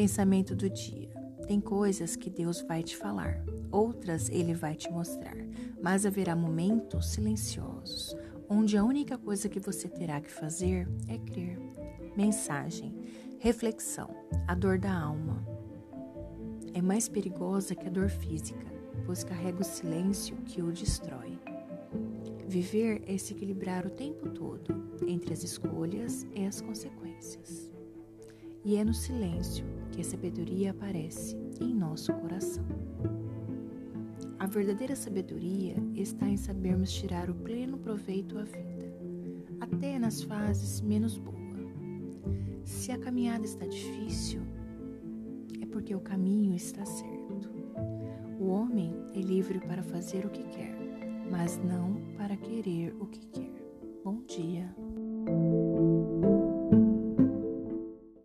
Pensamento do dia. Tem coisas que Deus vai te falar, outras ele vai te mostrar, mas haverá momentos silenciosos, onde a única coisa que você terá que fazer é crer. Mensagem: reflexão. A dor da alma é mais perigosa que a dor física, pois carrega o silêncio que o destrói. Viver é se equilibrar o tempo todo entre as escolhas e as consequências. E é no silêncio que a sabedoria aparece em nosso coração. A verdadeira sabedoria está em sabermos tirar o pleno proveito à vida, até nas fases menos boas. Se a caminhada está difícil, é porque o caminho está certo. O homem é livre para fazer o que quer mas não para querer o que quer. Bom dia.